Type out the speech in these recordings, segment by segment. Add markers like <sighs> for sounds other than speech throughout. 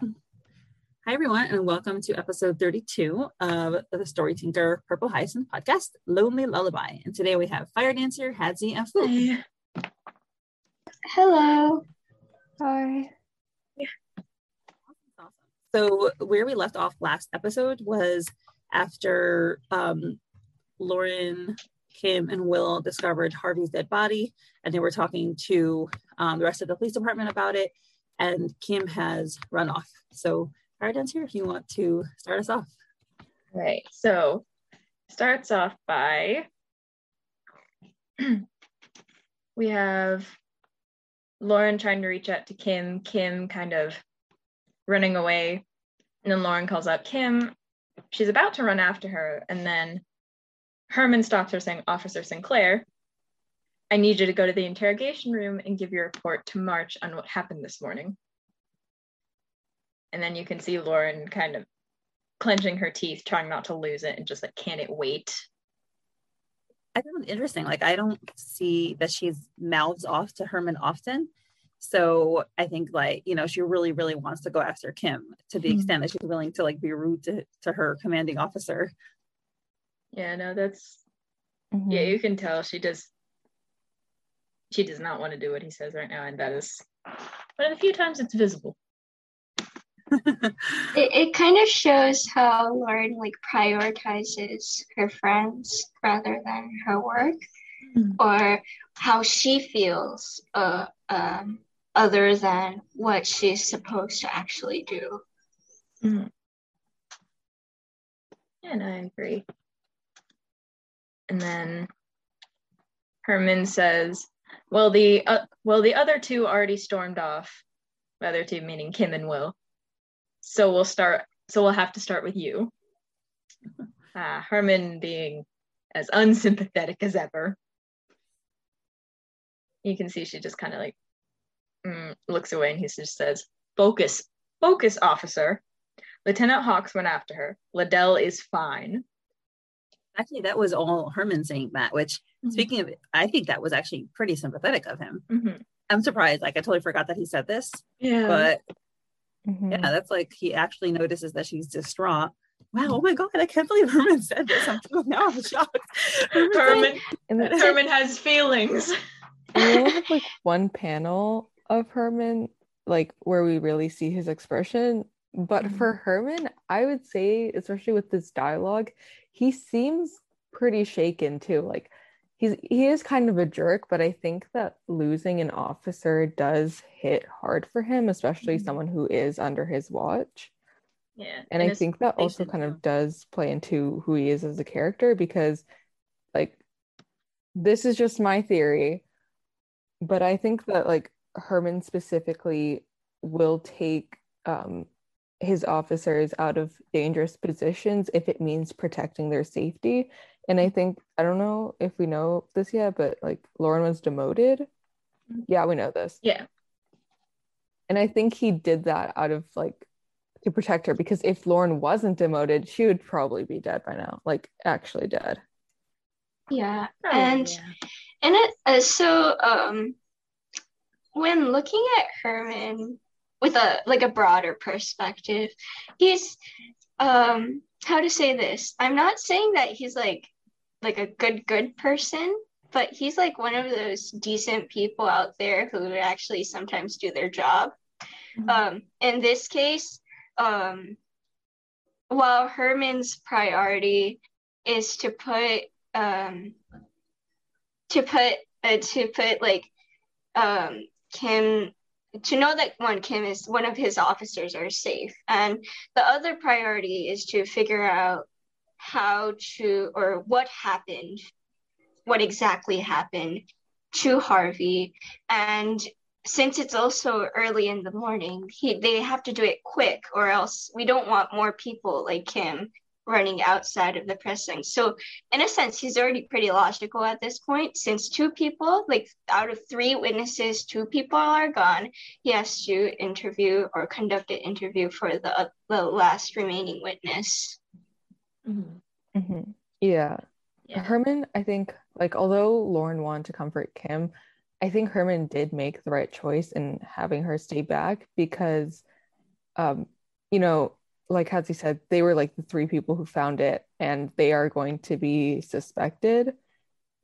Hi, everyone, and welcome to episode 32 of the Story Tinker Purple Hyacinth podcast, Lonely Lullaby. And today we have Fire Dancer, Hadzy, and Fwoot. Hello. Hi. So, where we left off last episode was after um, Lauren, Kym, and Will discovered Harvey's dead body, and they were talking to um, the rest of the police department about it. And Kym has run off. So, Fire here if you want to start us off. Right. So starts off by <clears throat> we have Lauren trying to reach out to Kym, Kym kind of running away. And then Lauren calls out Kym. She's about to run after her. And then Hermann stops her saying, Officer Sinclair, I need you to go to the interrogation room and give your report to March on what happened this morning and then you can see Lauren kind of clenching her teeth, trying not to lose it, and just like, can it wait? I found it interesting. Like, I don't see that she's mouths off to Hermann often. So I think like, you know, she really, really wants to go after Kym to the mm-hmm. extent that she's willing to like be rude to, to her commanding officer. Yeah, no, that's mm-hmm. yeah, you can tell she does she does not want to do what he says right now, and that is one of the few times it's visible <laughs> it, it kind of shows how Lauren like prioritizes her friends rather than her work mm-hmm. or how she feels uh, um, other than what she's supposed to actually do. Mm-hmm. Yeah, I agree. And then Hermann says, "Well, the uh, well, the other two already stormed off. The other two meaning Kym and Will. So we'll start. So we'll have to start with you. <laughs> Uh, Hermann being as unsympathetic as ever. You can see she just kind of like mm, looks away and he just says, Focus, focus, officer. Lieutenant Hawks went after her. Liddell is fine. Actually, that was all Hermann saying that, which mm-hmm. speaking of, it, I think that was actually pretty sympathetic of him. Mm-hmm. I'm surprised. Like, I totally forgot that he said this. Yeah. But Mm-hmm. Yeah, that's like he actually notices that she's distraught. Wow, oh my god, I can't believe Hermann said this. I'm now I'm shocked. Hermann, Hermann, Hermann has feelings. we only have like one panel of Hermann, like where we really see his expression. But mm-hmm. for Hermann, I would say, especially with this dialogue, he seems pretty shaken too. Like he's he is kind of a jerk, but I think that losing an officer does hit hard for him, especially mm-hmm. someone who is under his watch. Yeah. And, and I think that also kind of does play into who he is as a character because like this is just my theory, but I think that like Hermann specifically will take um his officers out of dangerous positions if it means protecting their safety and I think I don't know if we know this yet, but like Lauren was demoted. Mm-hmm. Yeah, we know this. Yeah. And I think he did that out of like to protect her because if Lauren wasn't demoted, she would probably be dead by now, like actually dead. Yeah. Oh, and yeah. and it uh, so um when looking at Hermann with a like a broader perspective, he's um how to say this? I'm not saying that he's like like a good good person but he's like one of those decent people out there who actually sometimes do their job mm-hmm. um in this case um while hermann's priority is to put um to put uh, to put like um kym to know that one kym is one of his officers are safe and the other priority is to figure out how to or what happened what exactly happened to Harvey. And since it's also early in the morning, he, they have to do it quick, or else we don't want more people like him running outside of the precinct. So, in a sense, he's already pretty logical at this point. Since two people, like out of three witnesses, two people are gone, he has to interview or conduct an interview for the the last remaining witness. Mm-hmm. Mm-hmm. Yeah. yeah. Hermann, I think, like, although Lauren wanted to comfort Kym, I think Hermann did make the right choice in having her stay back because, um, you know, like Hadzy said, they were like the three people who found it, and they are going to be suspected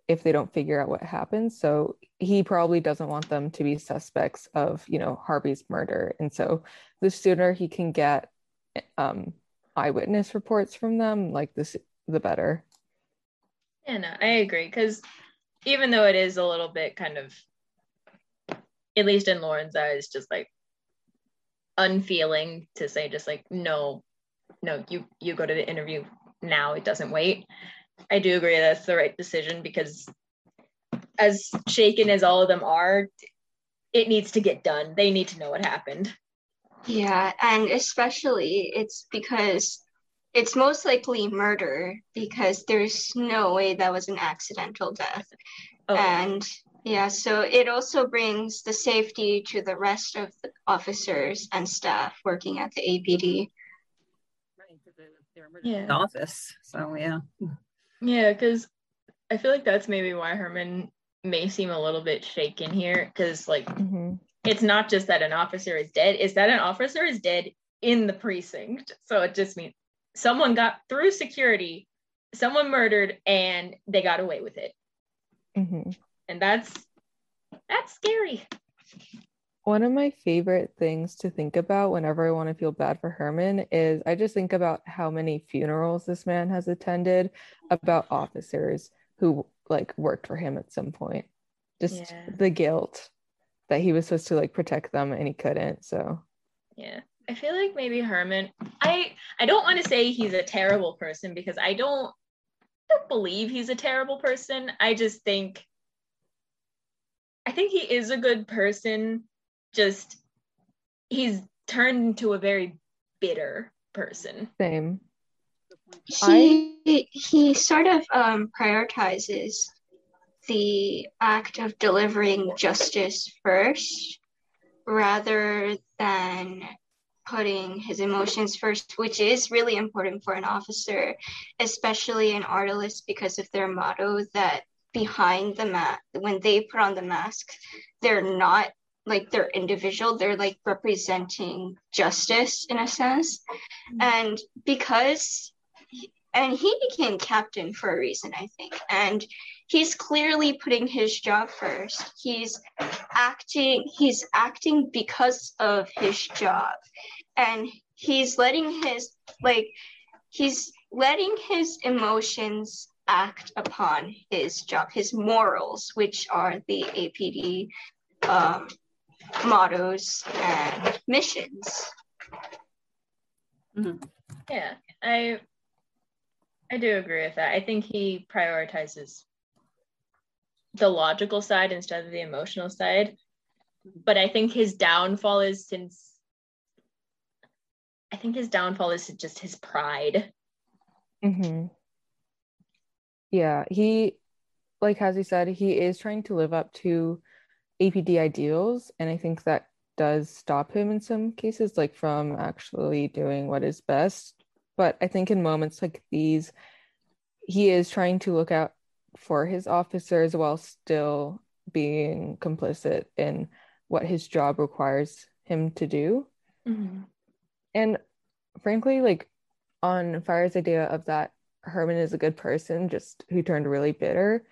if they don't figure out what happened. So he probably doesn't want them to be suspects of, you know, Harvey's murder. And so the sooner he can get um, eyewitness reports from them, like this, the better. Yeah, no, I agree. Because even though it is a little bit kind of at least in Lauren's eyes, just like unfeeling to say just like no, no, you you go to the interview now. It doesn't wait. I do agree that's the right decision because as shaken as all of them are, it needs to get done. They need to know what happened. Yeah, and especially it's because it's most likely murder because there's no way that was an accidental death. Oh. And yeah, so it also brings the safety to the rest of the officers and staff working at the APD. Right, yeah. the office. So yeah. Yeah, because I feel like that's maybe why Hermann may seem a little bit shaken here, because like mm-hmm. It's not just that an officer is dead; it's that an officer is dead in the precinct. So it just means someone got through security, someone murdered, and they got away with it. Mm-hmm and that's that's scary one of my favorite things to think about whenever I want to feel bad for Hermann is I just think about how many funerals this man has attended about officers who like worked for him at some point. Just yeah. the guilt that he was supposed to like protect them and he couldn't. So yeah. I feel like maybe Hermann I I don't want to say he's a terrible person because I don't I don't believe he's a terrible person. I just think I think he is a good person. Just he's turned into a very bitter person. Same. He I... he sort of um, prioritizes the act of delivering justice first, rather than putting his emotions first, which is really important for an officer, especially an artist, because of their motto that behind the mask when they put on the mask they're not like they're individual they're like representing justice in a sense mm-hmm. and because and he became captain for a reason i think and he's clearly putting his job first he's acting he's acting because of his job and he's letting his like he's letting his emotions act upon his job, his morals, which are the APD um, mottos and missions. Mm-hmm. Yeah, I I do agree with that. I think he prioritizes the logical side instead of the emotional side. But I think his downfall is since I think his downfall is just his pride. Mm-hmm yeah he like as he said he is trying to live up to apd ideals and i think that does stop him in some cases like from actually doing what is best but i think in moments like these he is trying to look out for his officers while still being complicit in what his job requires him to do mm-hmm. and frankly like on fire's idea of that Hermann is a good person, just who turned really bitter.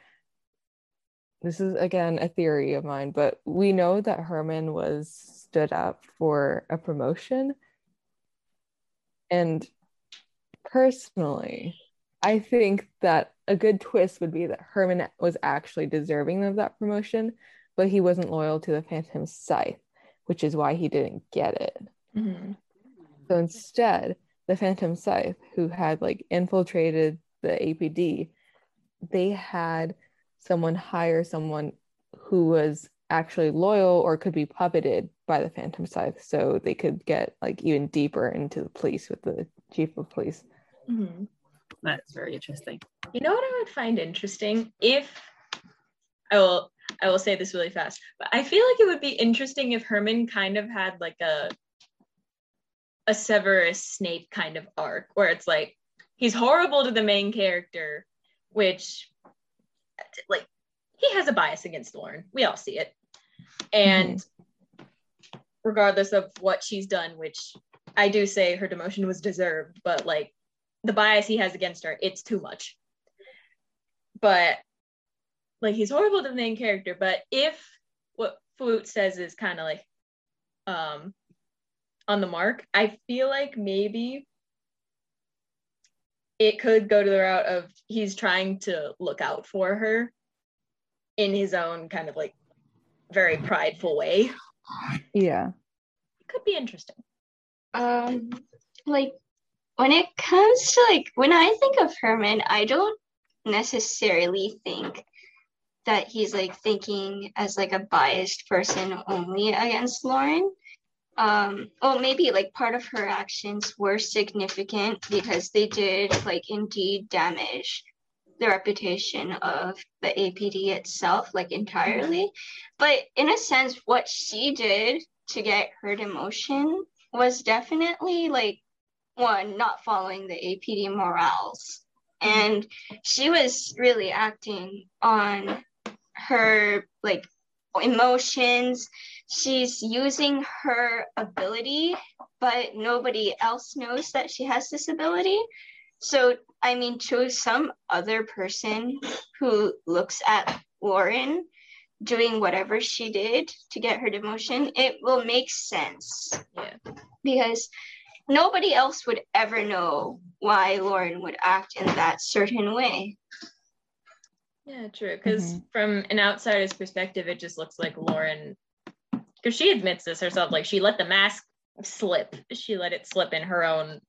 This is again a theory of mine, but we know that Hermann was stood up for a promotion. And personally, I think that a good twist would be that Hermann was actually deserving of that promotion, but he wasn't loyal to the Phantom Scythe, which is why he didn't get it. Mm-hmm. So instead, the Phantom Scythe, who had like infiltrated the APD, they had someone hire someone who was actually loyal or could be puppeted by the Phantom Scythe, so they could get like even deeper into the police with the chief of police. Mm-hmm. That's very interesting. You know what I would find interesting if I will I will say this really fast, but I feel like it would be interesting if Hermann kind of had like a a Severus Snape kind of arc where it's like he's horrible to the main character, which like he has a bias against Lauren. We all see it. And mm-hmm. regardless of what she's done, which I do say her demotion was deserved, but like the bias he has against her, it's too much. But like he's horrible to the main character, but if what Fwoot says is kind of like um on the mark, I feel like maybe it could go to the route of he's trying to look out for her in his own kind of like very prideful way. Yeah. It could be interesting. Um like when it comes to like when I think of Hermann, I don't necessarily think that he's like thinking as like a biased person only against Lauren. Um, well, maybe like part of her actions were significant because they did like indeed damage the reputation of the APD itself, like entirely. But in a sense, what she did to get her demotion was definitely like one, not following the APD morals. Mm-hmm. And she was really acting on her like emotions. She's using her ability, but nobody else knows that she has this ability. So, I mean, to some other person who looks at Lauren doing whatever she did to get her demotion, it will make sense. Yeah. Because nobody else would ever know why Lauren would act in that certain way. Yeah, true. Because mm-hmm. from an outsider's perspective, it just looks like Lauren, because she admits this herself, like she let the mask slip. She let it slip, and her own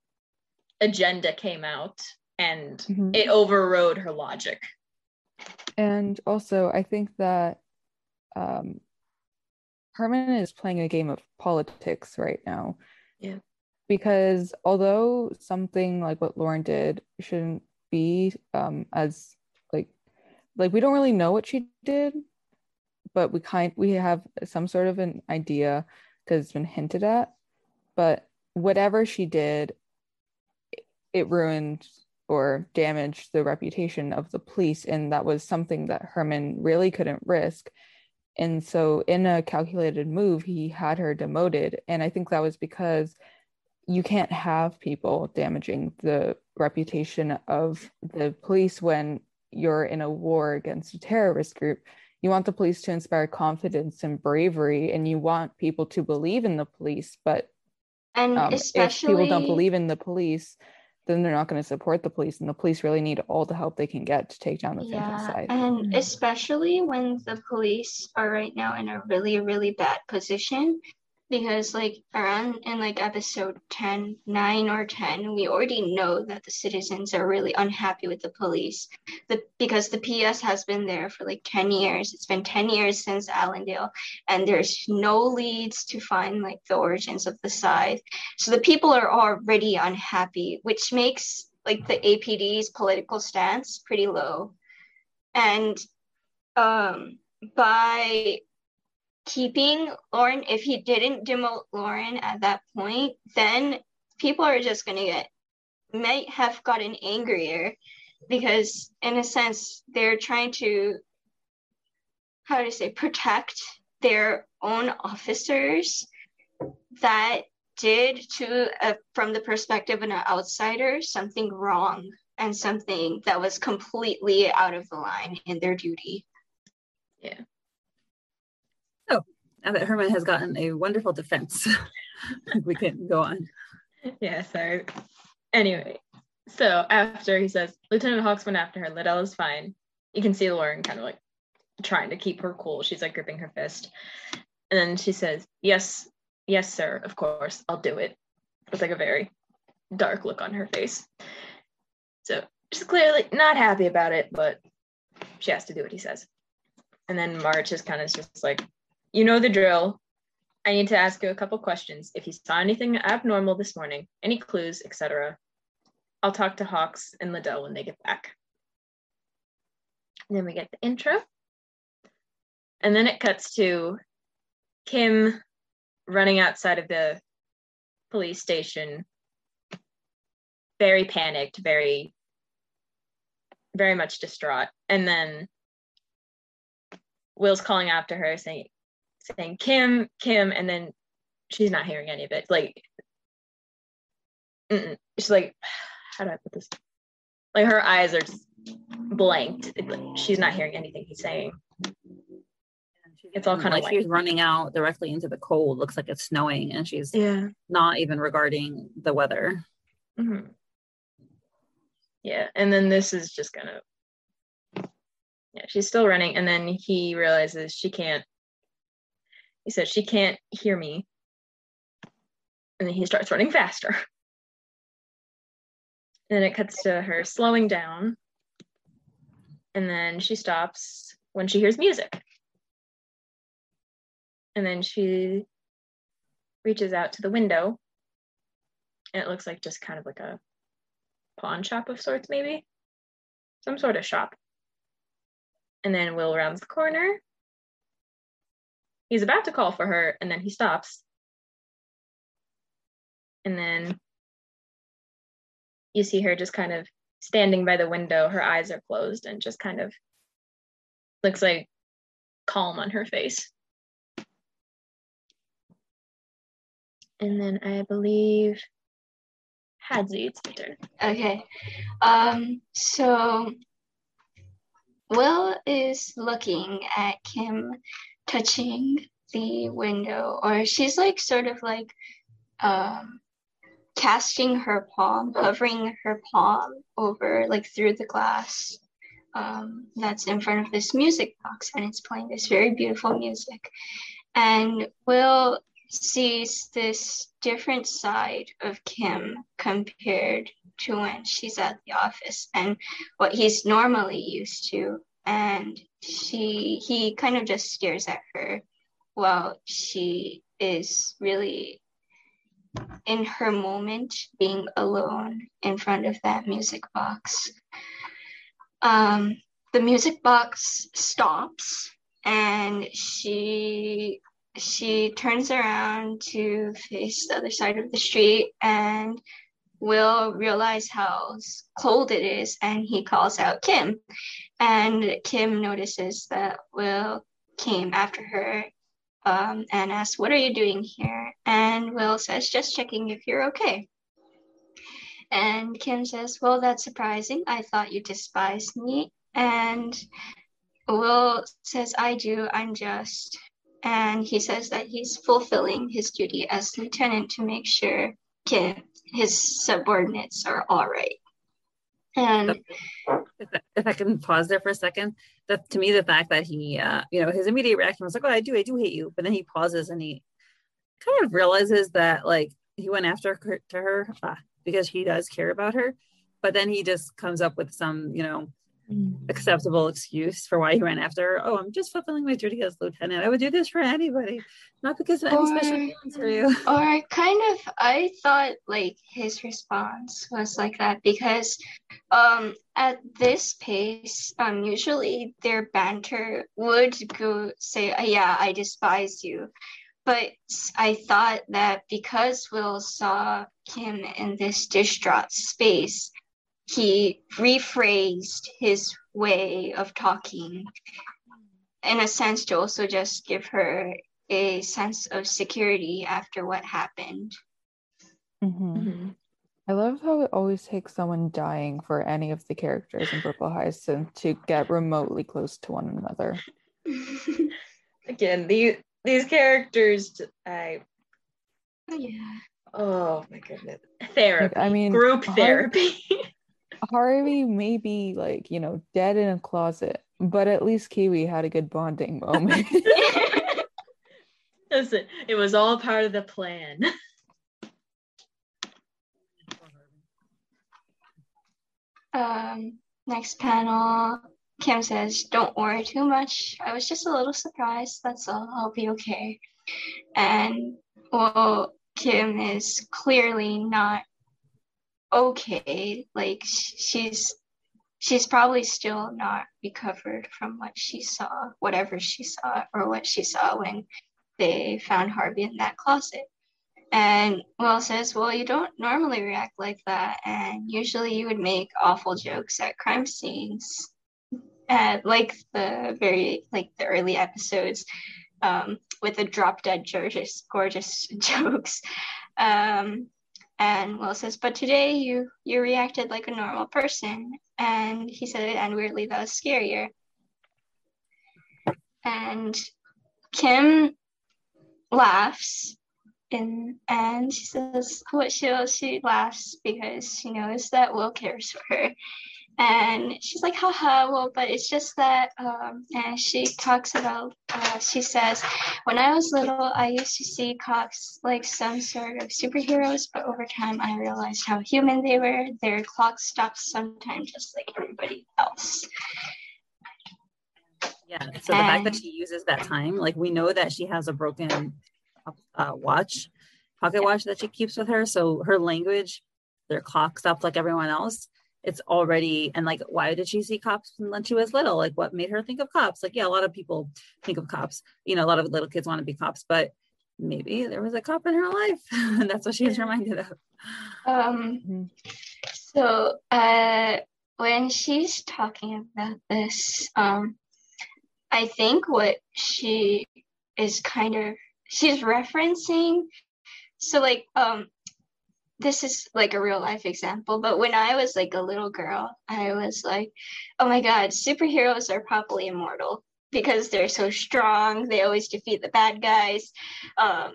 agenda came out, and mm-hmm. it overrode her logic. And also, I think that um, Hermann is playing a game of politics right now. Yeah. Because although something like what Lauren did shouldn't be um, as like we don't really know what she did but we kind we have some sort of an idea because it's been hinted at but whatever she did it ruined or damaged the reputation of the police and that was something that hermann really couldn't risk. And so in a calculated move he had her demoted and i think that was because you can't have people damaging the reputation of the police when you're in a war against a terrorist group you want the police to inspire confidence and bravery and you want people to believe in the police but and um, especially if people don't believe in the police then they're not going to support the police and the police really need all the help they can get to take down the yeah, side and mm-hmm. especially when the police are right now in a really really bad position because like around in like episode 10 9 or 10 we already know that the citizens are really unhappy with the police. The, because the ps has been there for like 10 years. It's been 10 years since allendale and there's no leads to find like the origins of the scythe so the people are already unhappy which makes like the apd's political stance pretty low. And um by keeping Lauren, if he didn't demote Lauren at that point, then people are just going to get, might have gotten angrier because, in a sense, they're trying to, how to say, protect their own officers that did to uh, from the perspective of an outsider something wrong and something that was completely out of the line in their duty. Yeah now that Hermann has gotten a wonderful defense, <laughs> we can go on. Yeah, so anyway, so after he says, Lieutenant Hawks went after her, Liddell is fine. You can see Lauren kind of like trying to keep her cool. She's like gripping her fist. And then she says, Yes, yes, sir, of course, I'll do it. With like a very dark look on her face. So she's clearly not happy about it, but she has to do what he says. And then March is kind of just like, you know the drill. I need to ask you a couple questions. If you saw anything abnormal this morning, any clues, etc. I'll talk to Hawks and Liddell when they get back. And then we get the intro. And then it cuts to Kym running outside of the police station, very panicked, very, very much distraught. And then Will's calling after her saying, saying, Kym, Kym, and then she's not hearing any of it. Like, she's like, <sighs> how do I put this? Like her eyes are just blanked. She's not hearing anything he's saying. It's all kind like of she's running out directly into the cold. Looks like it's snowing, and she's yeah, not even regarding the weather. Mm-hmm. Yeah, and then this is just gonna. Yeah, she's still running, and then he realizes she can't. He says she can't hear me, and then he starts running faster. And then it cuts to her slowing down. And then she stops when she hears music. And then she reaches out to the window. And it looks like just kind of like a pawn shop of sorts, maybe. Some sort of shop. And then Will rounds the corner. He's about to call for her, and then he stops. And then you see her just kind of standing by the window. Her eyes are closed and just kind of looks like calm on her face. And then I believe Hadzy, it's your turn. Okay. Um, so Will is looking at Kym touching the window, or she's like sort of like um casting her palm, hovering her palm over, like through the glass um, that's in front of this music box, and it's playing this very beautiful music. And Will sees this different side of Kym compared to when she's at the office and what he's normally used to. And she he kind of just stares at her while she is really in her moment being alone in front of that music box. Um, the music box stops and she she turns around to face the other side of the street and will realize how cold it is and he calls out Kym and Kym notices that Will came after her um, and asks, What are you doing here? And Will says, Just checking if you're okay. And Kym says, Well, that's surprising. I thought you despised me. And Will says, I do. I'm just. And he says that he's fulfilling his duty as lieutenant to make sure Kym, his subordinates are all right. And if, if I can pause there for a second, that to me, the fact that he, uh, you know, his immediate reaction was like, "Oh, I do, I do hate you," but then he pauses and he kind of realizes that like he went after her to her uh, because he does care about her, but then he just comes up with some, you know, acceptable excuse for why he ran after. Oh, I'm just fulfilling my duty as lieutenant. I would do this for anybody, not because of any special feelings for you. <laughs> Or kind of, I thought like his response was like that because um, at this pace, um, usually their banter would go say, "Yeah, I despise you." But I thought that because Will saw him in this distraught space, he rephrased his way of talking in a sense to also just give her a sense of security after what happened. Mm-hmm. Mm-hmm. I love how it always takes someone dying for any of the characters in Purple Hyacinth to get remotely close to one another. <laughs> Again, these these characters, I yeah. Oh my goodness, therapy. Like, I mean, group therapy. <laughs> Harvey may be like, you know, dead in a closet, but at least Kiwi had a good bonding moment. <laughs> Listen, it was all part of the plan. Um, next panel, Kym says, Don't worry too much. I was just a little surprised. That's all. I'll be okay. And well, Kym is clearly not okay. Like she's she's probably still not recovered from what she saw, whatever she saw, or what she saw when they found Harvey in that closet. And Will says, Well, you don't normally react like that. And usually you would make awful jokes at crime scenes. And like the very, like the early episodes um, with the drop dead gorgeous, gorgeous <laughs> jokes. Um, and Will says, But today you you reacted like a normal person. And he said, it, And weirdly, that was scarier. And Kym laughs and and she says what she she laughs because she knows that Will cares for her. And she's like, haha, well, but it's just that, um, and she talks about, uh, she says, when I was little, I used to see cops like some sort of superheroes, but over time I realized how human they were. Their clock stops sometimes just like everybody else. Yeah, so the and, fact that she uses that time, like we know that she has a broken uh, watch, pocket watch that she keeps with her. So her language, their clock stops like everyone else. It's already and like, why did she see cops when she was little? Like, what made her think of cops? Like, yeah, a lot of people think of cops. You know, a lot of little kids want to be cops, but maybe there was a cop in her life, and <laughs> that's what she was reminded of. Um. Mm-hmm. So, uh, when she's talking about this, um, I think what she is kind of she's referencing so like um this is like a real life example but when i was like a little girl i was like oh my god superheroes are probably immortal because they're so strong they always defeat the bad guys um,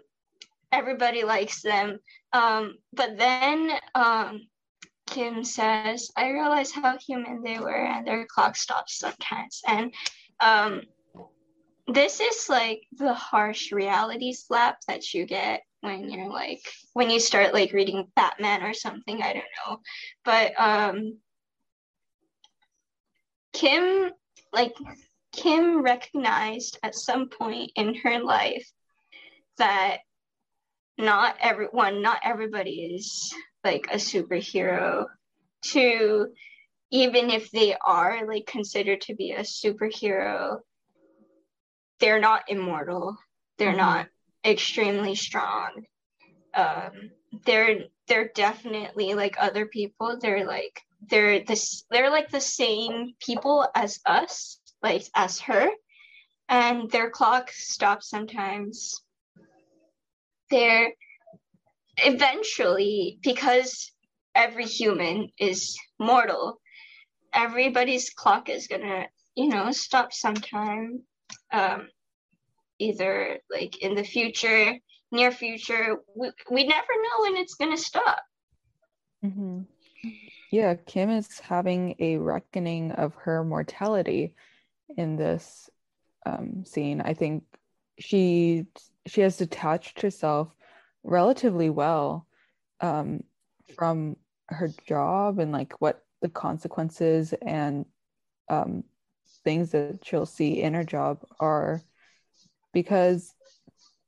everybody likes them um, but then um, kym says i realized how human they were and their clock stops sometimes and um, this is like the harsh reality slap that you get when you're like when you start like reading Batman or something, I don't know. But um Kym like Kym recognized at some point in her life that not everyone, not everybody is like a superhero. To even if they are like considered to be a superhero, they're not immortal. They're mm-hmm. not extremely strong. Um, they're they're definitely like other people. They're like they're this they're like the same people as us, like as her, and their clock stops sometimes. They're eventually because every human is mortal. Everybody's clock is gonna, you know, stop sometime um, either like in the future, near future. We, we never know when it's going to stop. Mm-hmm. Yeah, Kym is having a reckoning of her mortality in this um, scene. I think she she has detached herself relatively well um, from her job and like what the consequences and um, things that she'll see in her job are because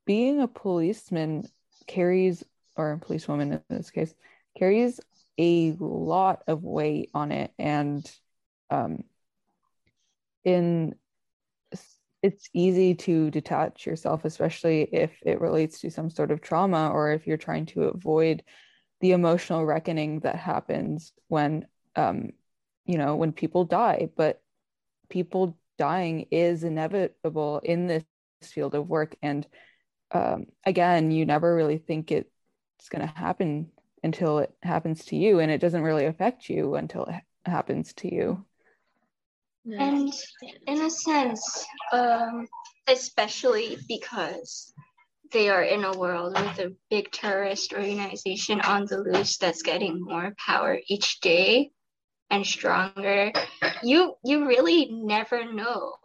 being a policeman carries or a policewoman in this case carries a lot of weight on it. And um in it's easy to detach yourself especially if it relates to some sort of trauma or if you're trying to avoid the emotional reckoning that happens when um you know when people die. But people dying is inevitable in this field of work. And um, again you never really think it's going to happen until it happens to you and it doesn't really affect you until it happens to you. And in a sense um, especially because they are in a world with a big terrorist organization on the loose that's getting more power each day and stronger you you really never know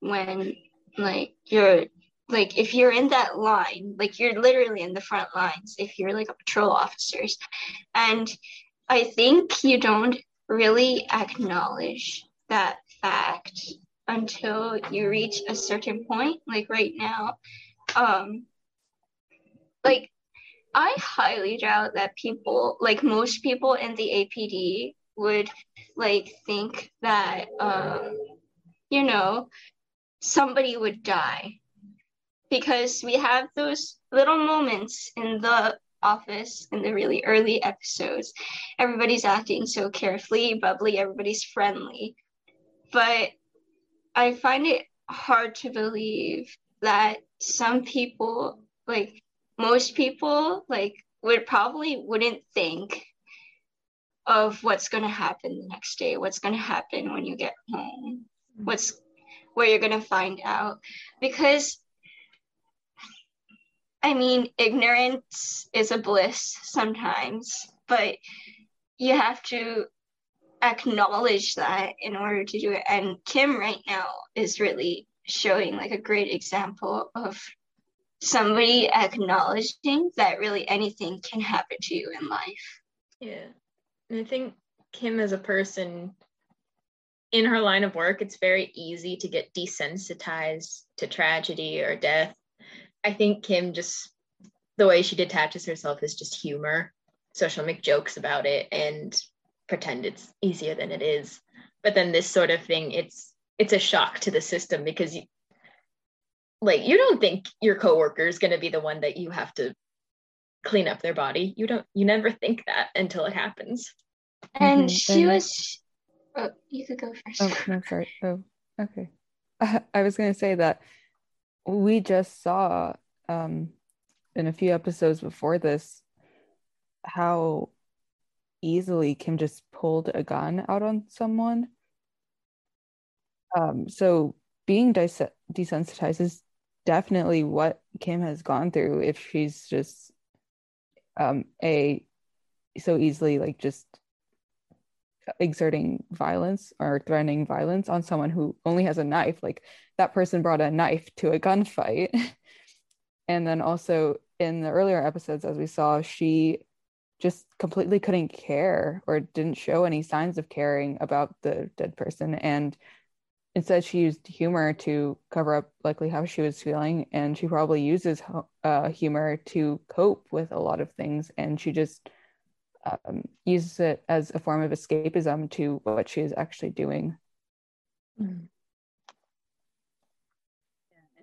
when like you're like if you're in that line like you're literally in the front lines if you're like a patrol officers. And i think you don't really acknowledge that fact until you reach a certain point like right now. Um like i highly doubt that people like most people in the apd would like think that um you know somebody would die. Because we have those little moments in the office in the really early episodes. Everybody's acting so carefully bubbly everybody's friendly. But I find it hard to believe that some people, like most people, like would probably wouldn't think of what's going to happen the next day, what's going to happen when you get home, what's where you're going to find out because I mean, ignorance is a bliss sometimes, but you have to acknowledge that in order to do it. And Kym right now is really showing like a great example of somebody acknowledging that really anything can happen to you in life. Yeah. And I think Kim as a person in her line of work, it's very easy to get desensitized to tragedy or death. I think Kym just the way she detaches herself is just humor. So she'll make jokes about it and pretend it's easier than it is but then this sort of thing it's it's a shock to the system because you like you don't think your coworker is going to be the one that you have to clean up their body you don't you never think that until it happens and mm-hmm. she was oh, you could go first. Oh no sorry. Oh okay. <laughs> I was going to say that we just saw um in a few episodes before this how easily Kym just pulled a gun out on someone. Um, so being des- desensitized is definitely what Kym has gone through if she's just um a so easily like just exerting violence or threatening violence on someone who only has a knife like that person brought a knife to a gunfight. <laughs> And then also in the earlier episodes as we saw she just completely couldn't care or didn't show any signs of caring about the dead person. And instead she used humor to cover up likely how she was feeling. And she probably uses uh, humor to cope with a lot of things. And she just um, uses it as a form of escapism to what she is actually doing mm.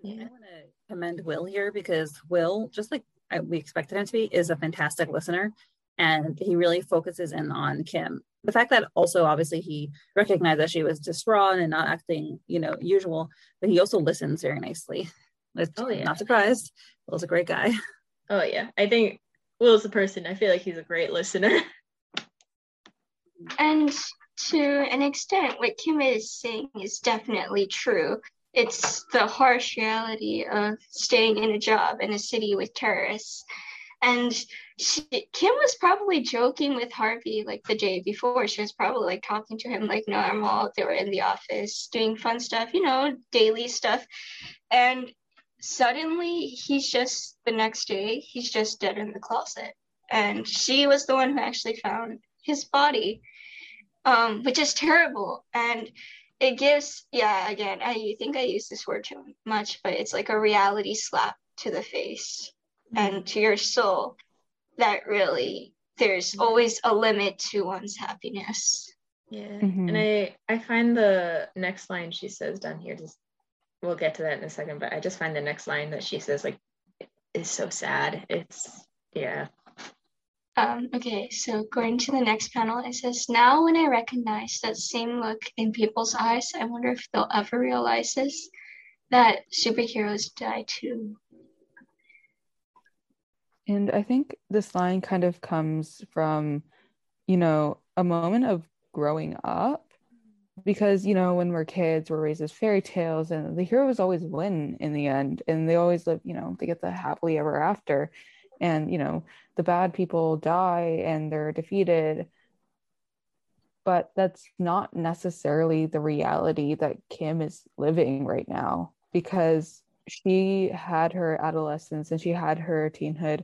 yeah, and i want to commend will here because will just like we expected him to be is a fantastic listener and he really focuses in on Kym. The fact that also obviously he recognized that she was distraught and not acting, you know, usual, but he also listens very nicely. oh, yeah. Not surprised. Will's a great guy. Oh yeah, I think Will's a person. I feel like he's a great listener. <laughs> And to an extent, what Kym is saying is definitely true. It's the harsh reality of staying in a job in a city with terrorists. And she, Kym was probably joking with Harvey like the day before. She was probably like talking to him like normal. They were in the office doing fun stuff, you know, daily stuff. And suddenly he's just the next day, he's just dead in the closet. And she was the one who actually found his body, um, which is terrible. And it gives, yeah, again, I think I use this word too much, but it's like a reality slap to the face mm-hmm. and to your soul that really there's always a limit to one's happiness. Yeah. Mm-hmm. And I I find the next line she says down here just we'll get to that in a second, but I just find the next line that she says like is so sad. It's yeah. Um, okay, so going to the next panel, it says, Now when I recognize that same look in people's eyes, I wonder if they'll ever realize this that superheroes die too. And I think this line kind of comes from, you know, a moment of growing up. Because, you know, when we're kids, we're raised as fairy tales and the heroes always win in the end. And they always live, you know, they get the happily ever after. And, you know, the bad people die and they're defeated. But that's not necessarily the reality that Kym is living right now because she had her adolescence and she had her teenhood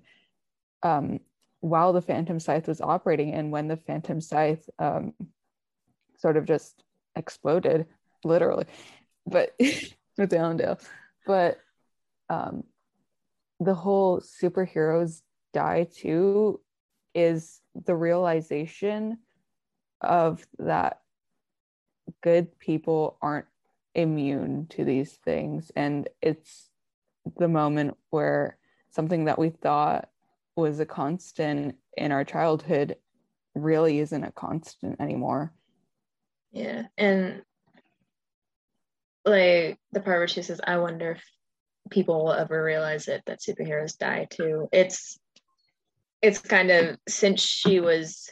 um, while the Phantom Scythe was operating, and when the Phantom Scythe um, sort of just exploded, literally, but <laughs> with Allendale. But um, the whole superheroes die too is the realization of that good people aren't immune to these things. And it's the moment where something that we thought was a constant in our childhood really isn't a constant anymore yeah. And like the part where she says i wonder if people will ever realize it that superheroes die too. It's it's kind of since she was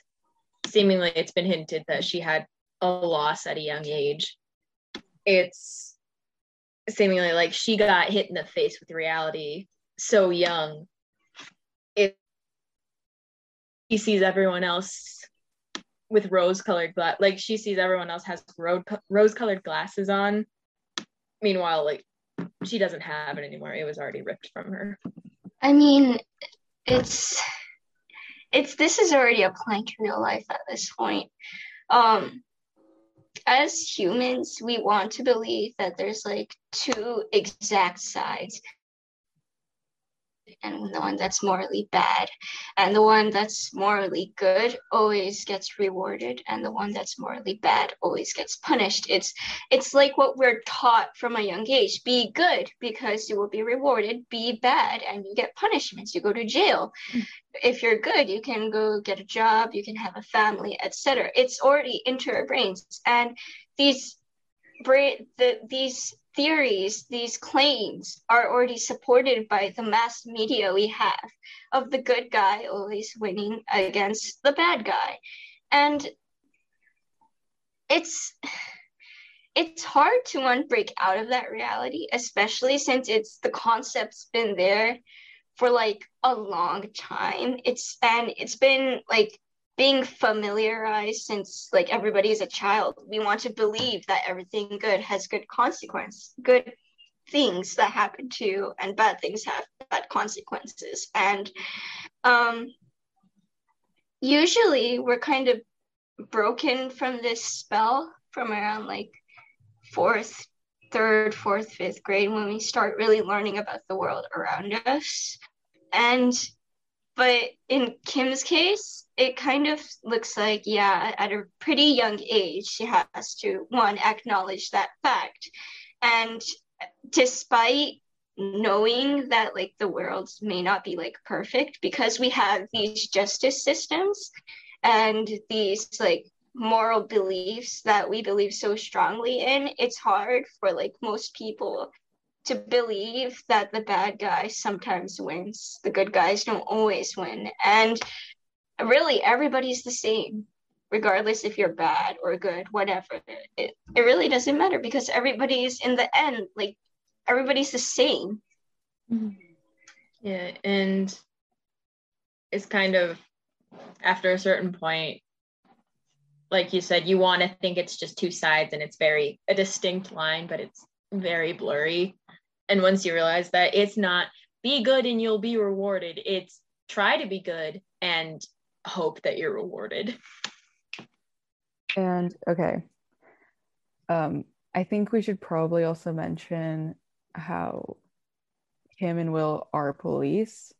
seemingly it's been hinted that she had a loss at a young age it's seemingly like she got hit in the face with reality so young it she sees everyone else with rose colored glass like she sees everyone else has rose colored glasses on. Meanwhile like she doesn't have it anymore. It was already ripped from her. I mean it's it's this is already a plank in real life at this point. Um as humans, we want to believe that there's like two exact sides and the one that's morally bad and the one that's morally good always gets rewarded and the one that's morally bad always gets punished. It's it's like what we're taught from a young age be good because you will be rewarded be bad and you get punishments you go to jail. Mm. if you're good you can go get a job you can have a family etc it's already into our brains. And these brain the, these theories, these claims are already supported by the mass media we have of the good guy always winning against the bad guy. And it's it's hard to unbreak out of that reality, especially since it's the concept's been there for like a long time. It's and it's been like being familiarized since like everybody is a child. We want to believe that everything good has good consequence good things that happen to you and bad things have bad consequences. And um usually we're kind of broken from this spell from around like fourth third fourth fifth grade when we start really learning about the world around us. And but in kym's case it kind of looks like, yeah, at a pretty young age, she has to, one, acknowledge that fact. And despite knowing that like the world may not be like perfect because we have these justice systems and these like moral beliefs that we believe so strongly in it's hard for like most people to believe that the bad guy sometimes wins. The good guys don't always win. And really everybody's the same regardless if you're bad or good whatever. It, it really doesn't matter because everybody's in the end like everybody's the same. Mm-hmm. yeah and it's kind of after a certain point like you said you want to think it's just two sides and it's very a distinct line but it's very blurry and once you realize that it's not be good and you'll be rewarded it's try to be good and hope that you're rewarded. And okay. Um, I think we should probably also mention how Kym and Will are police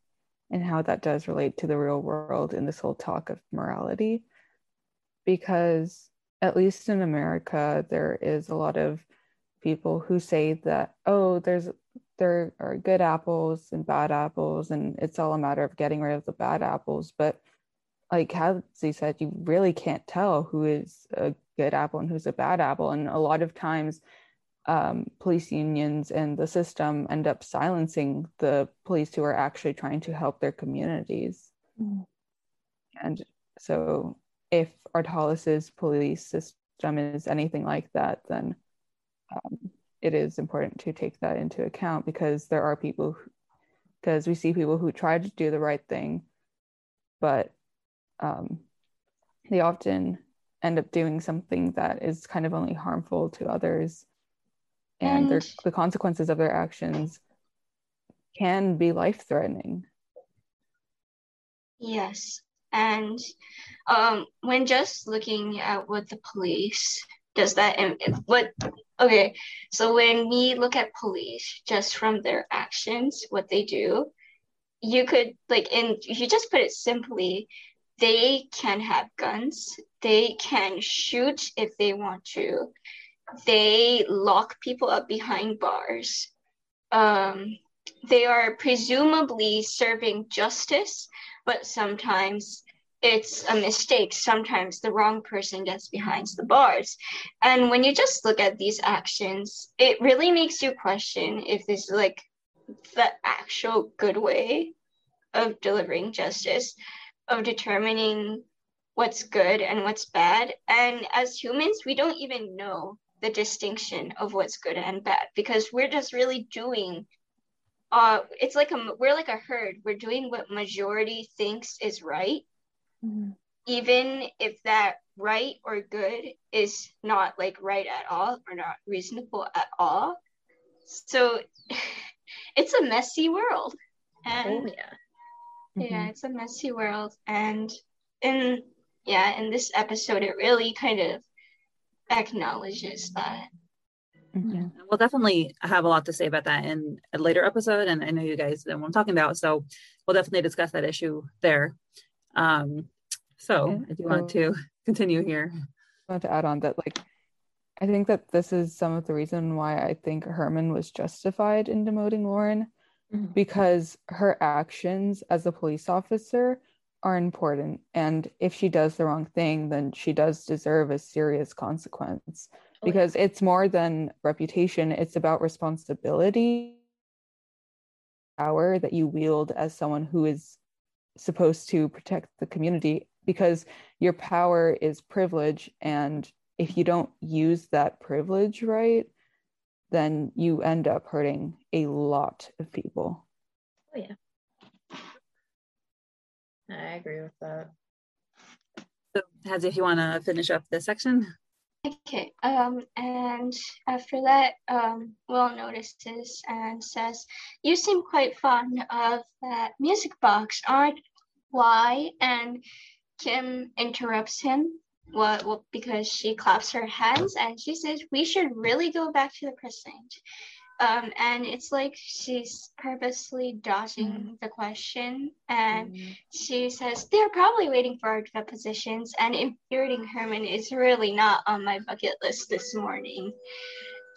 and how that does relate to the real world in this whole talk of morality. Because at least in America, there is a lot of people who say that, oh, there's there are good apples and bad apples, and it's all a matter of getting rid of the bad apples. But like Hadley said, you really can't tell who is a good apple and who's a bad apple. And a lot of times, um, police unions and the system end up silencing the police who are actually trying to help their communities. Mm. And so, if Ardhalis's police system is anything like that, then um, it is important to take that into account because there are people, because we see people who try to do the right thing, but um, they often end up doing something that is kind of only harmful to others. And, and the consequences of their actions can be life threatening yes. And um, when just looking at what the police does that and what okay so when we look at police just from their actions what they do you could like and if you just put it simply they can have guns they can shoot if they want to they lock people up behind bars um, they are presumably serving justice but sometimes it's a mistake. Sometimes the wrong person gets behind the bars. And when you just look at these actions, it really makes you question if this is like the actual good way of delivering justice, of determining what's good and what's bad. And as humans, we don't even know the distinction of what's good and bad because we're just really doing uh it's like a we're like a herd we're doing what majority thinks is right mm-hmm. even if that right or good is not like right at all or not reasonable at all. So <laughs> it's a messy world. And oh, yeah. Mm-hmm. Yeah, it's a messy world. And in yeah, in this episode it really kind of acknowledges that. Mm-hmm. We'll definitely have a lot to say about that in a later episode. And I know you guys know what I'm talking about. So we'll definitely discuss that issue there. Um, so if you want to <laughs> continue here. I want to add on that like I think that this is some of the reason why I think Hermann was justified in demoting Lauren mm-hmm. because her actions as a police officer are important and if she does the wrong thing then she does deserve a serious consequence oh, because it's more than reputation it's about responsibility power that you wield as someone who is supposed to protect the community because your power is privilege and if you don't use that privilege right then you end up hurting a lot of people. Oh yeah. I agree with that. So Hadzy, if you want to finish up this section. Okay, um, and after that, um, Will notices and says, You seem quite fond of that music box, aren't? Why? And Kym interrupts him what, well, because she claps her hands and she says, We should really go back to the precinct. Um, and it's like she's purposely dodging mm. the question. And mm. she says, They're probably waiting for our depositions, and infuriating Hermann is really not on my bucket list this morning.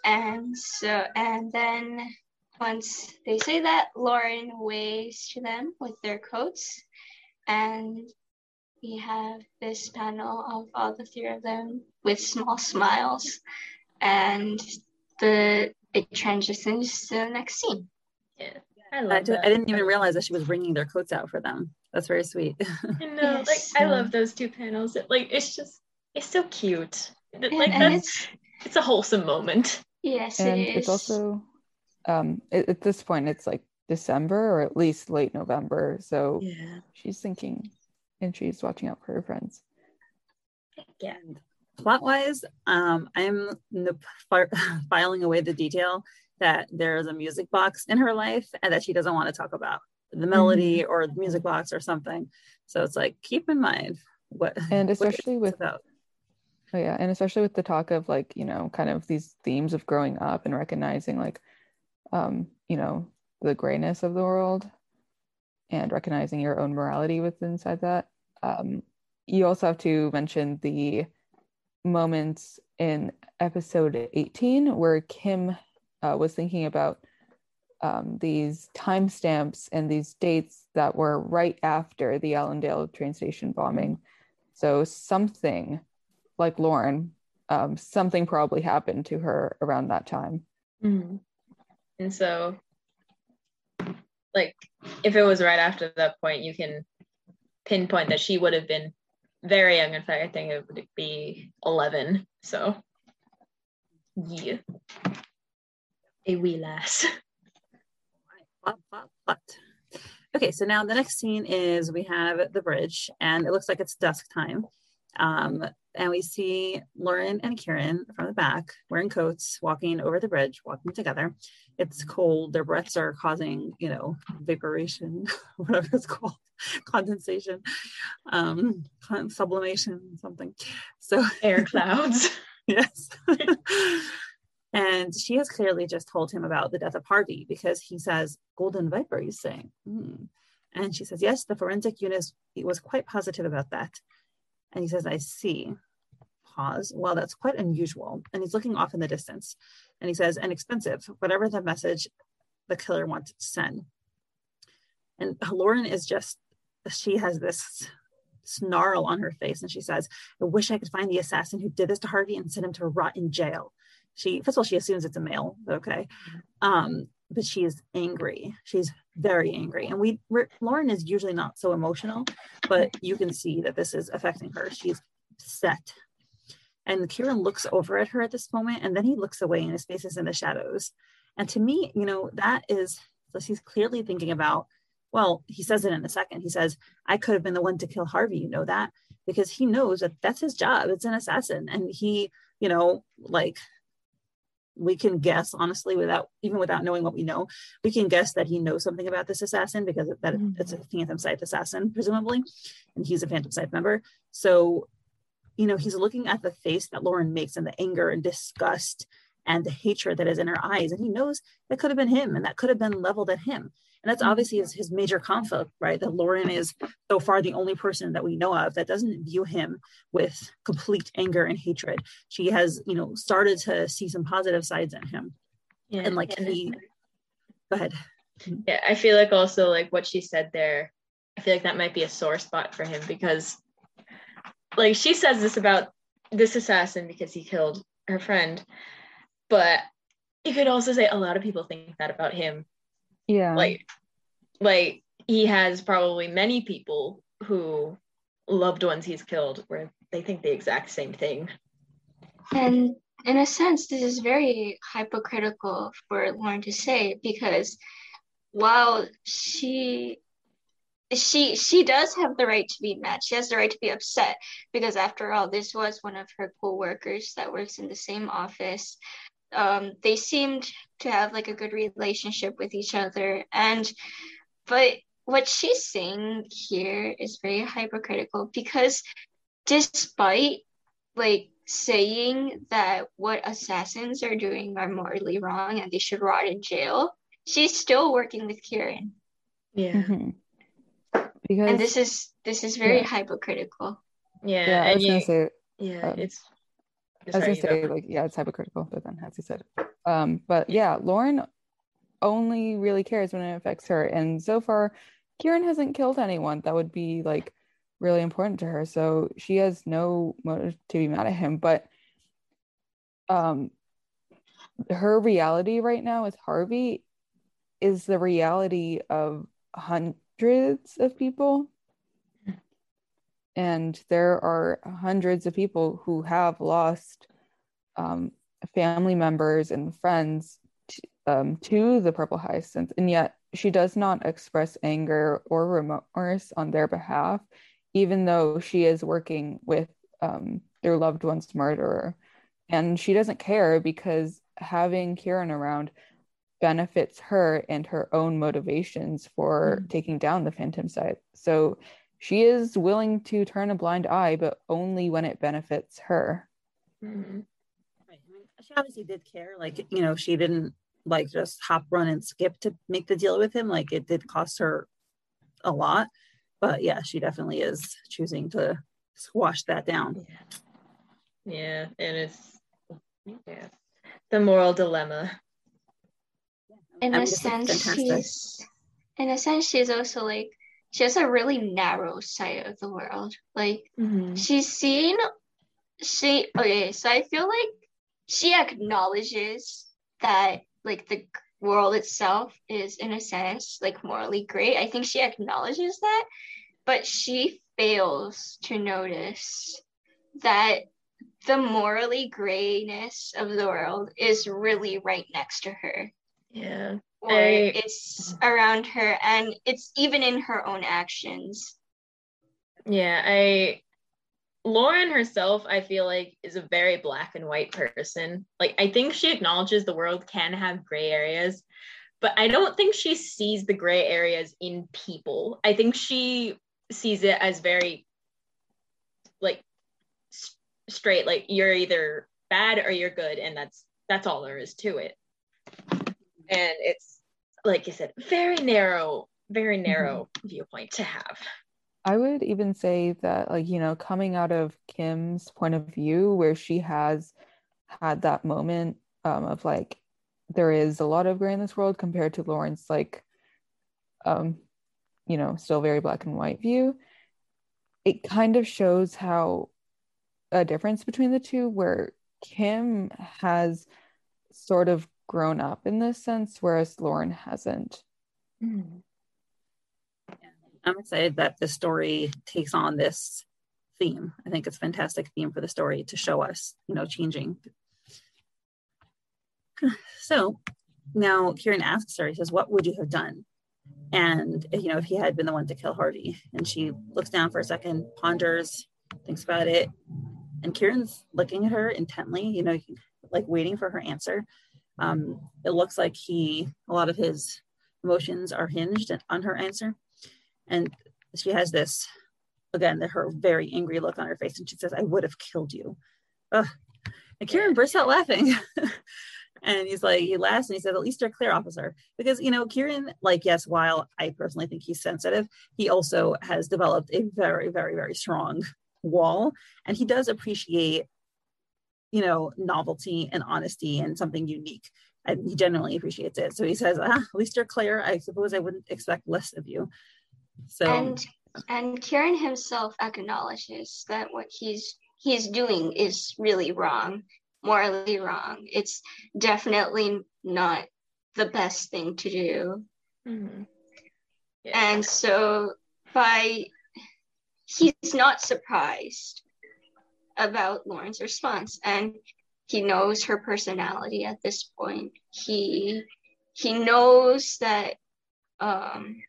And so, and then once they say that, Lauren waves to them with their coats and we have this panel of all the three of them with small smiles and the it transitions to the next scene yeah I, love I, that. I didn't even realize that she was bringing their coats out for them. That's very sweet. <laughs> I know, yes. like I love those two panels. It, like it's just it's so cute. Like and that's it's, it's a wholesome moment. Yes, and it it's also um at this point it's like December or at least late November. So yeah. she's thinking and she's watching out for her friends. Yeah. Plot wise, um, I'm <laughs> filing away the detail that there's a music box in her life and that she doesn't want to talk about the melody mm-hmm. or the music box or something. So it's like keep in mind what and especially what with about. Oh yeah, and especially with the talk of like you know kind of these themes of growing up and recognizing like um you know the grayness of the world and recognizing your own morality within inside that. Um, you also have to mention the moments in episode 18 where Kym uh, was thinking about um, these timestamps and these dates that were right after the Allendale train station bombing. So something like Lauren, um, something probably happened to her around that time. Mm-hmm. And so like if it was right after that point, you can pinpoint that she would have been very young. In fact, I think it would be 11. So, yeah, a wee lass. <laughs> Okay, so now the next scene is we have the bridge, and it looks like it's dusk time. Um, and we see Lauren and Kieran from the back wearing coats, walking over the bridge, walking together. It's cold. Their breaths are causing, you know, vaporation, <laughs> whatever it's called, <laughs> condensation, um, sublimation, something. So <laughs> air clouds. yes. and she has clearly just told him about the death of Harvey because he says, Golden Viper, you say? Mm. And she says, Yes, the forensic unit was quite positive about that. And he says, I see. Pause. Well, that's quite unusual. And he's looking off in the distance. And he says, And expensive, whatever the message the killer wants to send. And Lauren is just, she has this snarl on her face and she says, I wish I could find the assassin who did this to Harvey and send him to rot in jail. She, first of all, she assumes it's a male, but okay. Um, but she is angry. She's very angry. And we, Lauren is usually not so emotional, but you can see that this is affecting her. She's set. And Kieran looks over at her at this moment, and then he looks away and his face is in the shadows. And to me, you know, that is, he's clearly thinking about well, he says it in a second. He says, I could have been the one to kill Harvey. You know that? Because he knows that that's his job. It's an assassin. And he, you know, like we can guess honestly without even without knowing what we know we can guess that he knows something about this assassin because that mm-hmm. it's a phantom scythe assassin presumably and he's a phantom scythe member so you know he's looking at the face that lauren makes and the anger and disgust and the hatred that is in her eyes and he knows that could have been him and that could have been leveled at him and that's mm-hmm. obviously his, his major conflict, right? That Lauren is so far the only person that we know of that doesn't view him with complete anger and hatred. She has, you know, started to see some positive sides in him. Yeah, and like he, go ahead. Mm-hmm. Yeah, I feel like also like what she said there, I feel like that might be a sore spot for him because like she says this about this assassin because he killed her friend, but you could also say a lot of people think that about him yeah. Like like he has probably many people who loved ones he's killed where they think the exact same thing. And in a sense, this is very hypocritical for Lauren to say because while she she she does have the right to be mad. She has the right to be upset because after all, this was one of her co-workers that works in the same office um, they seemed to have like a good relationship with each other and but what she's saying here is very hypocritical because despite like saying that what assassins are doing are morally wrong and they should rot in jail she's still working with kieran yeah mm-hmm. because and this is this is very yeah. hypocritical yeah, yeah and you, say, yeah um, it's I was gonna say like yeah, it's hypocritical, but then as you said, um, but yeah, Lauren only really cares when it affects her, and so far, Kieran hasn't killed anyone that would be like really important to her, so she has no motive to be mad at him. But um, her reality right now with Harvey is the reality of hundreds of people and there are hundreds of people who have lost um, family members and friends t- um, to the purple hyacinth and yet she does not express anger or remorse on their behalf even though she is working with um, their loved one's murderer. And she doesn't care because having kieran around benefits her and her own motivations for mm. taking down the phantom scythe so she is willing to turn a blind eye, but only when it benefits her. Mm-hmm. Right. She obviously did care. Like, you know, she didn't like just hop, run, and skip to make the deal with him. Like, it did cost her a lot. But yeah, she definitely is choosing to squash that down. Yeah. Yeah. And it's, yeah, the moral dilemma. In I mean, a sense, she's, in a sense, she's also like, she has a really narrow sight of the world. Like mm-hmm. she's seen she okay, so I feel like she acknowledges that like the world itself is in a sense like morally great. I think she acknowledges that, but she fails to notice that the morally grayness of the world is really right next to her. Yeah or I, it's around her and it's even in her own actions. Yeah i lauren herself i feel like is a very black and white person. Like i think she acknowledges the world can have gray areas but i don't think she sees the gray areas in people. I think she sees it as very like straight like you're either bad or you're good and that's that's all there is to it and it's like you said very narrow very mm-hmm. narrow mm-hmm. viewpoint to have i would even say that like you know coming out of kym's point of view where she has had that moment um, of like there is a lot of gray in this world compared to lauren's like um you know still very black and white view it kind of shows how a difference between the two where Kym has sort of grown up in this sense, whereas Lauren hasn't. Mm. I'm excited that the story takes on this theme. I think it's a fantastic theme for the story to show us, you know, changing. <sighs> So now Kieran asks her, he says, What would you have done? And, you know, if he had been the one to kill Harvey. And she looks down for a second, ponders, thinks about it, and Kieran's looking at her intently, you know, like waiting for her answer. Um, it looks like he, a lot of his emotions are hinged on her answer. And she has this, again, her very angry look on her face. And she says, I would have killed you. Ugh. And Kieran bursts out laughing. <laughs> and he's like, he laughs and he says, At least you're clear, officer. Because, you know, Kieran, like, yes, while I personally think he's sensitive, he also has developed a very, very, very strong wall and he does appreciate you know novelty and honesty and something unique. And he genuinely appreciates it. So he says ah, at least you're clear. I suppose i wouldn't expect less of you. So and and kieran himself acknowledges that what he's he's doing is really wrong morally wrong. It's definitely not the best thing to do. Mm-hmm. yeah. and so by he's not surprised about Lauren's response and he knows her personality at this point. He he knows that um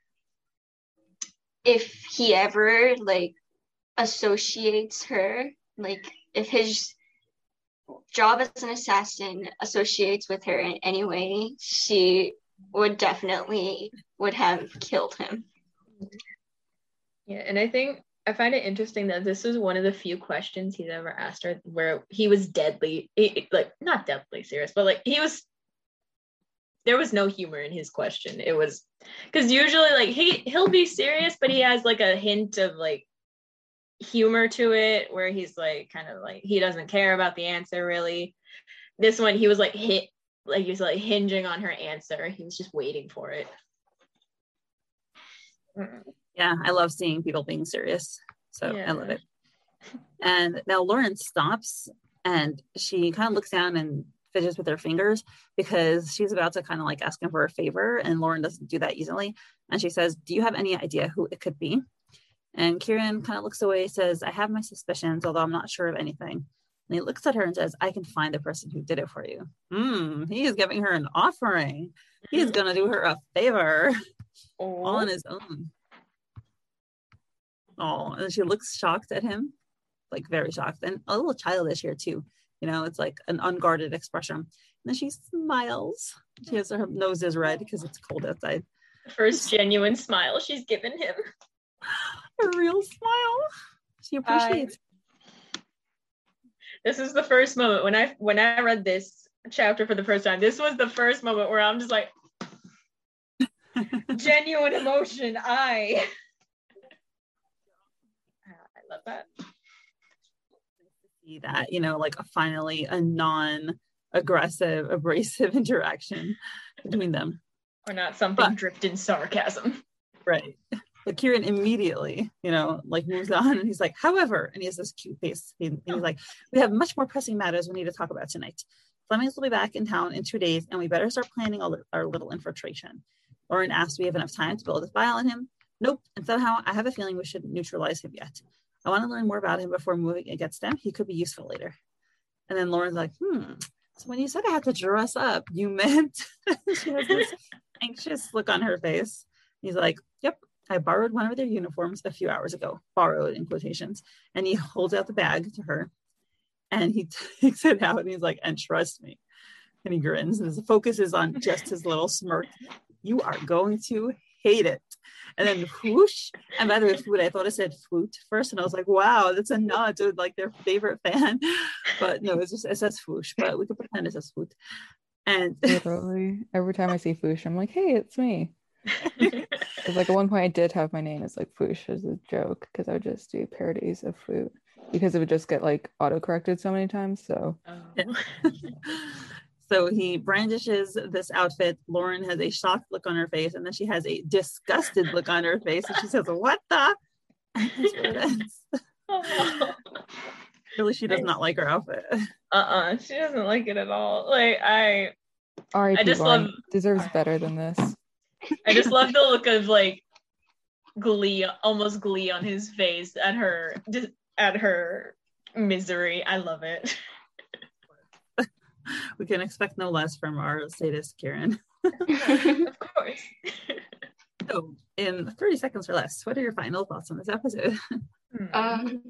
if he ever like associates her, like if his job as an assassin associates with her in any way, she would definitely would have killed him. Yeah, and I think I find it interesting that this was one of the few questions he's ever asked her where he was deadly, like not deadly serious, but like he was. There was no humor in his question. It was because usually like he he'll be serious, but he has like a hint of like humor to it where he's like kind of like he doesn't care about the answer really. This one he was like hit like he was like hinging on her answer. He was just waiting for it. Mm yeah, I love seeing people being serious. So yeah. I love it. And now Lauren stops and she kind of looks down and fidgets with her fingers because she's about to kind of like ask him for a favor. And Lauren doesn't do that easily. And she says, Do you have any idea who it could be? And Kieran kind of looks away, says, I have my suspicions, although I'm not sure of anything. And he looks at her and says, I can find the person who did it for you. Hmm, he is giving her an offering. He is going to do her a favor oh. <laughs> all on his own. Oh, and she looks shocked at him, like very shocked, and a little childish here too. You know, it's like an unguarded expression. And then she smiles. She has her nose is red because it's cold outside. First genuine smile she's given him. A real smile. She appreciates. this is the first moment when I when I read this chapter for the first time. This was the first moment where I'm just like <laughs> genuine emotion. I love that. See that, you know, like a, finally a non aggressive, <laughs> abrasive interaction between them. Or not something but, dripped in sarcasm. Right. But Kieran immediately, you know, like moves on and he's like, however, and he has this cute face. He, he's like, we have much more pressing matters we need to talk about tonight. Flemmings will be back in town in two days, and we better start planning our, our little infiltration. Lauren Do we have enough time to build a file on him? Nope. And somehow I have a feeling we should neutralize him yet. I want to learn more about him before moving against him. He could be useful later. And then Lauren's like, hmm. So when you said I had to dress up, you <laughs> meant <laughs> she has this anxious look on her face. He's like, Yep, I borrowed one of their uniforms a few hours ago. Borrowed in quotations. And he holds out the bag to her and he <laughs> takes it out and he's like, and trust me. And he grins. And his focus is on just his little smirk. You are going to hate it. And then whoosh. And by the way, food, I thought it said Fwoot first. And I was like, wow, that's a nod to like their favorite <laughs> fan. But no, it's just it says foosh, but we could pretend it says Fwoot. And <laughs> literally every time I see Foosh, I'm like, hey, it's me. <laughs> Because like at one point I did have my name as like Foosh as a joke because I would just do parodies of food because it would just get like auto corrected so many times. So oh. So he brandishes this outfit. Lauren has a shocked look on her face, and then she has a disgusted look on her face, and she says, "What the?" <laughs> <laughs> really, she does not like her outfit. Uh uh she doesn't like it at all. Like I, R.I.P. I just love deserves better than this. I just love the <laughs> look of like glee, almost glee on his face at her at her misery. I love it. <laughs> we can expect no less from our sadist Kieran. <laughs> of course. so, in 30 seconds or less, what are your final thoughts on this episode? <laughs> Um,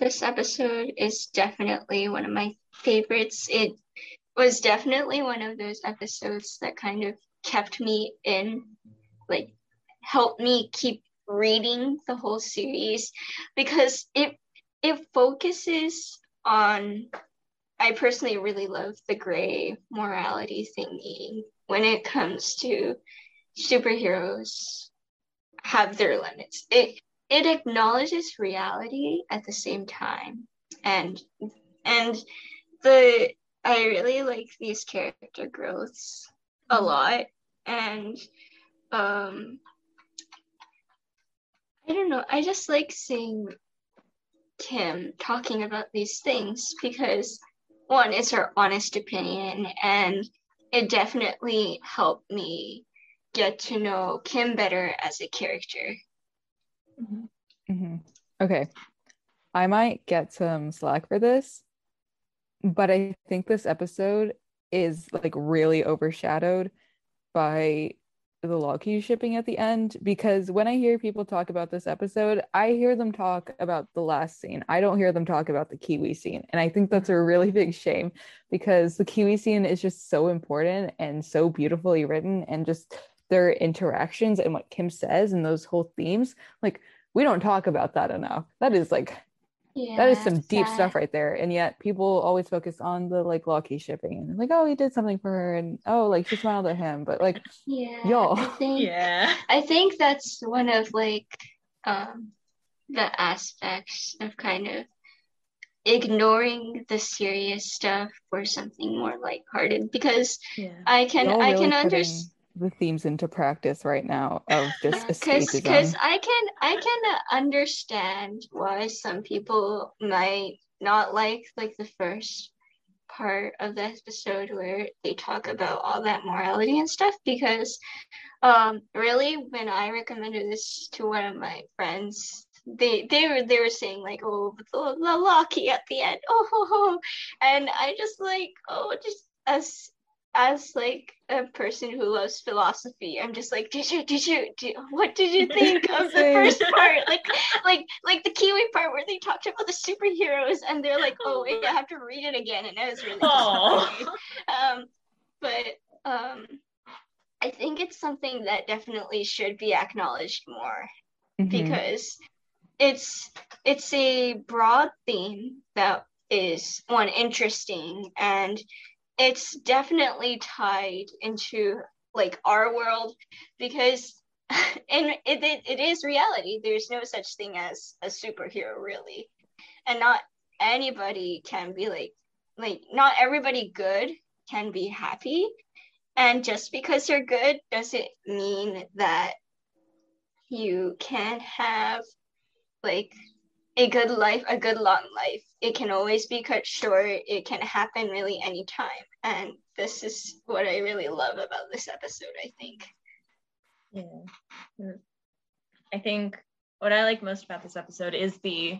this episode is definitely one of my favorites. It was definitely one of those episodes that kind of kept me in, like, helped me keep reading the whole series because it it focuses on I personally really love the gray morality thingy when it comes to superheroes have their limits. It it acknowledges reality at the same time. And and the I really like these character growths a lot. And um I don't know, I just like seeing Kym talking about these things because one, it's her honest opinion, and it definitely helped me get to know Kym better as a character. Mm-hmm. Mm-hmm. Okay. I might get some slack for this, but I think this episode is like really overshadowed by the Loki shipping at the end because when I hear people talk about this episode, I hear them talk about the last scene. I don't hear them talk about the Kiwi scene. And I think that's a really big shame because the Kiwi scene is just so important and so beautifully written and just their interactions and what Kym says and those whole themes. Like, we don't talk about that enough. That is like yeah, that is some deep sad. stuff right there. And yet people always focus on the like Loki shipping and like, oh, he did something for her and oh, like she smiled at him. But like <laughs> yeah, y'all. I <laughs> think, yeah. I think that's one of like um the aspects of kind of ignoring the serious stuff for something more lighthearted because yeah. I can I really can understand the themes into practice right now of just because because I can I can understand why some people might not like like the first part of the episode where they talk about all that morality and stuff because um really when I recommended this to one of my friends they they were they were saying like oh the, the Loki at the end oh ho, ho. and I just like oh just as as like a person who loves philosophy i'm just like did you did you did, what did you think <laughs> of the first part? Like like like the kiwi part where they talked about the superheroes and they're like oh wait i have to read it again and it was really um but um i think it's something that definitely should be acknowledged more mm-hmm. because it's it's a broad theme that is one interesting and it's definitely tied into like our world because <laughs> and it, it, it is reality. There's no such thing as a superhero really. And not anybody can be like like not everybody good can be happy. And just because you're good doesn't mean that you can have like a good life, a good long life. It can always be cut short. It can happen really anytime. And this is what I really love about this episode, I think. Yeah. I think what I like most about this episode is the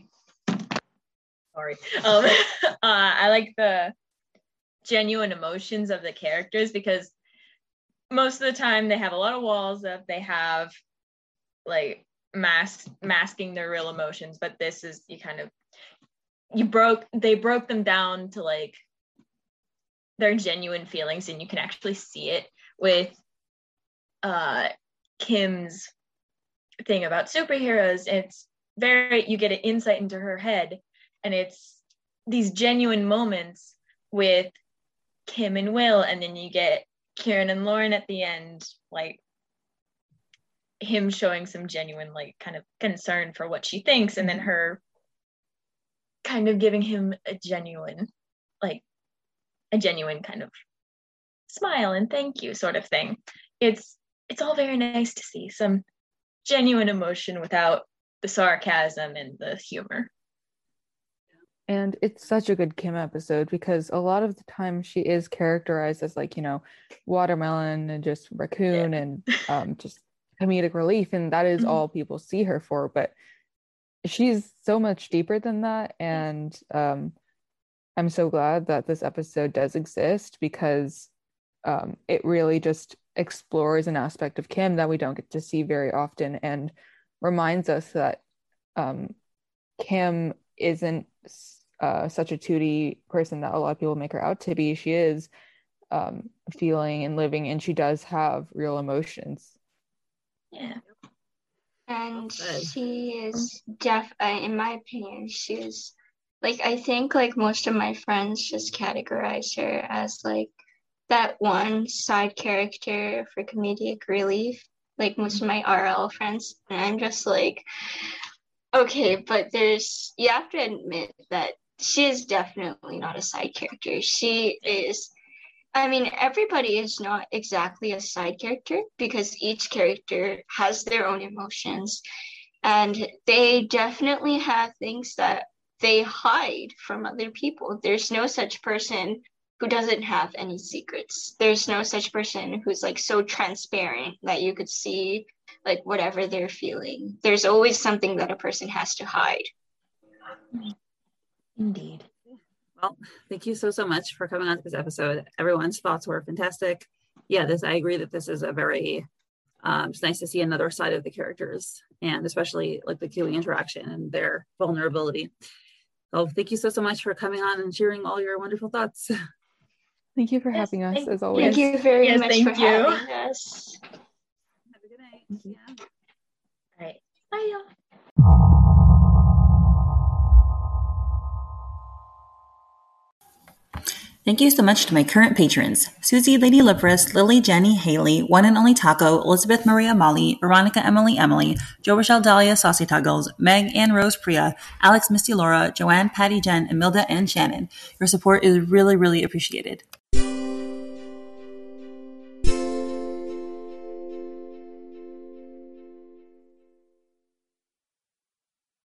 sorry. Um, <laughs> uh, I like the genuine emotions of the characters because most of the time they have a lot of walls up, they have like mask masking their real emotions but this is you kind of you broke they broke them down to like their genuine feelings and you can actually see it with uh Kym's thing about superheroes. It's very you get an insight into her head, and it's these genuine moments with Kim and Will, and then you get Kieran and Lauren at the end, like him showing some genuine like kind of concern for what she thinks and then mm-hmm. her kind of giving him a genuine like a genuine kind of smile and thank you sort of thing it's it's all very nice to see some genuine emotion without the sarcasm and the humor and it's such a good Kym episode because a lot of the time she is characterized as like, you know, watermelon and just raccoon yeah. and um, just comedic relief. And that is mm-hmm. all people see her for. But she's so much deeper than that. And um, I'm so glad that this episode does exist because um, it really just explores an aspect of Kym that we don't get to see very often and reminds us that um, Kym isn't uh, such a 2D person that a lot of people make her out to be. She is um, feeling and living, and she does have real emotions. Yeah. And she is def, uh, in my opinion, she is like I think like most of my friends just categorize her as like that one side character for comedic relief. Like most of my RL friends, and I'm just like, okay, but there's you have to admit that she is definitely not a side character. She is I mean, everybody is not exactly a side character because each character has their own emotions and they definitely have things that they hide from other people. There's no such person who doesn't have any secrets. There's no such person who's like so transparent that you could see like whatever they're feeling. There's always something that a person has to hide. Indeed. Well, thank you so so much for coming on to this episode. Everyone's thoughts were fantastic. Yeah, this I agree that this is a very um, it's nice to see another side of the characters and especially like the Kiwi interaction and their vulnerability. So thank you so so much for coming on and sharing all your wonderful thoughts. Thank you for yes, having us as always. Thank you very yes, much for you. having us. Have a good night. Yeah. All right. Bye y'all. Thank you so much to my current patrons Susie, Lady Liveris, Lily, Jenny, Haley, One and Only Taco, Elizabeth Maria Molly, Veronica Emily Emily, Joe Rochelle Dahlia Saucy Tuggles, Meg Ann Rose Priya, Alex Misty Laura, Joanne Patty Jen, Emilda and Shannon. Your support is really, really appreciated.